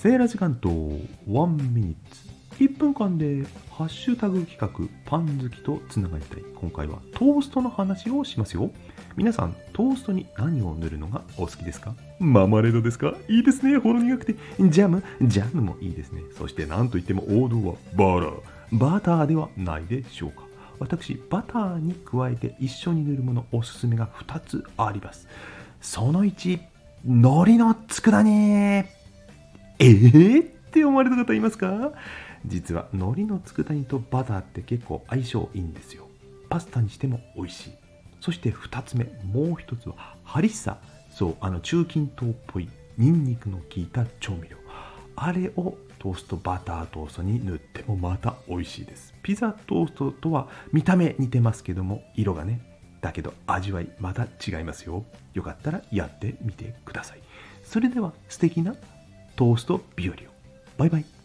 セーラ時間と1ミニッツ。1分間でハッシュタグ企画パン好きとつながりたい。今回はトーストの話をしますよ。皆さんトーストに何を塗るのがお好きですか？ママレードですか？いいですね。ほろ苦くて。ジャム。ジャムもいいですね。そして何といっても王道はバターバターではないでしょうか。私バターに加えて一緒に塗るものおすすめが2つあります。その1海苔の佃煮。えー、って思われた方いますか？実は海苔の佃煮とバターって結構相性いいんですよ。パスタにしても美味しい。そして2つ目もう1つはハリッサ。そうあの中近東っぽいニンニクの効いた調味料。あれをトーストバタートーストに塗ってもまた美味しいです。ピザトーストとは見た目似てますけども色がねだけど味わいまた違いますよ。よかったらやってみてください。それでは素敵なトースト日和を。バイバイ。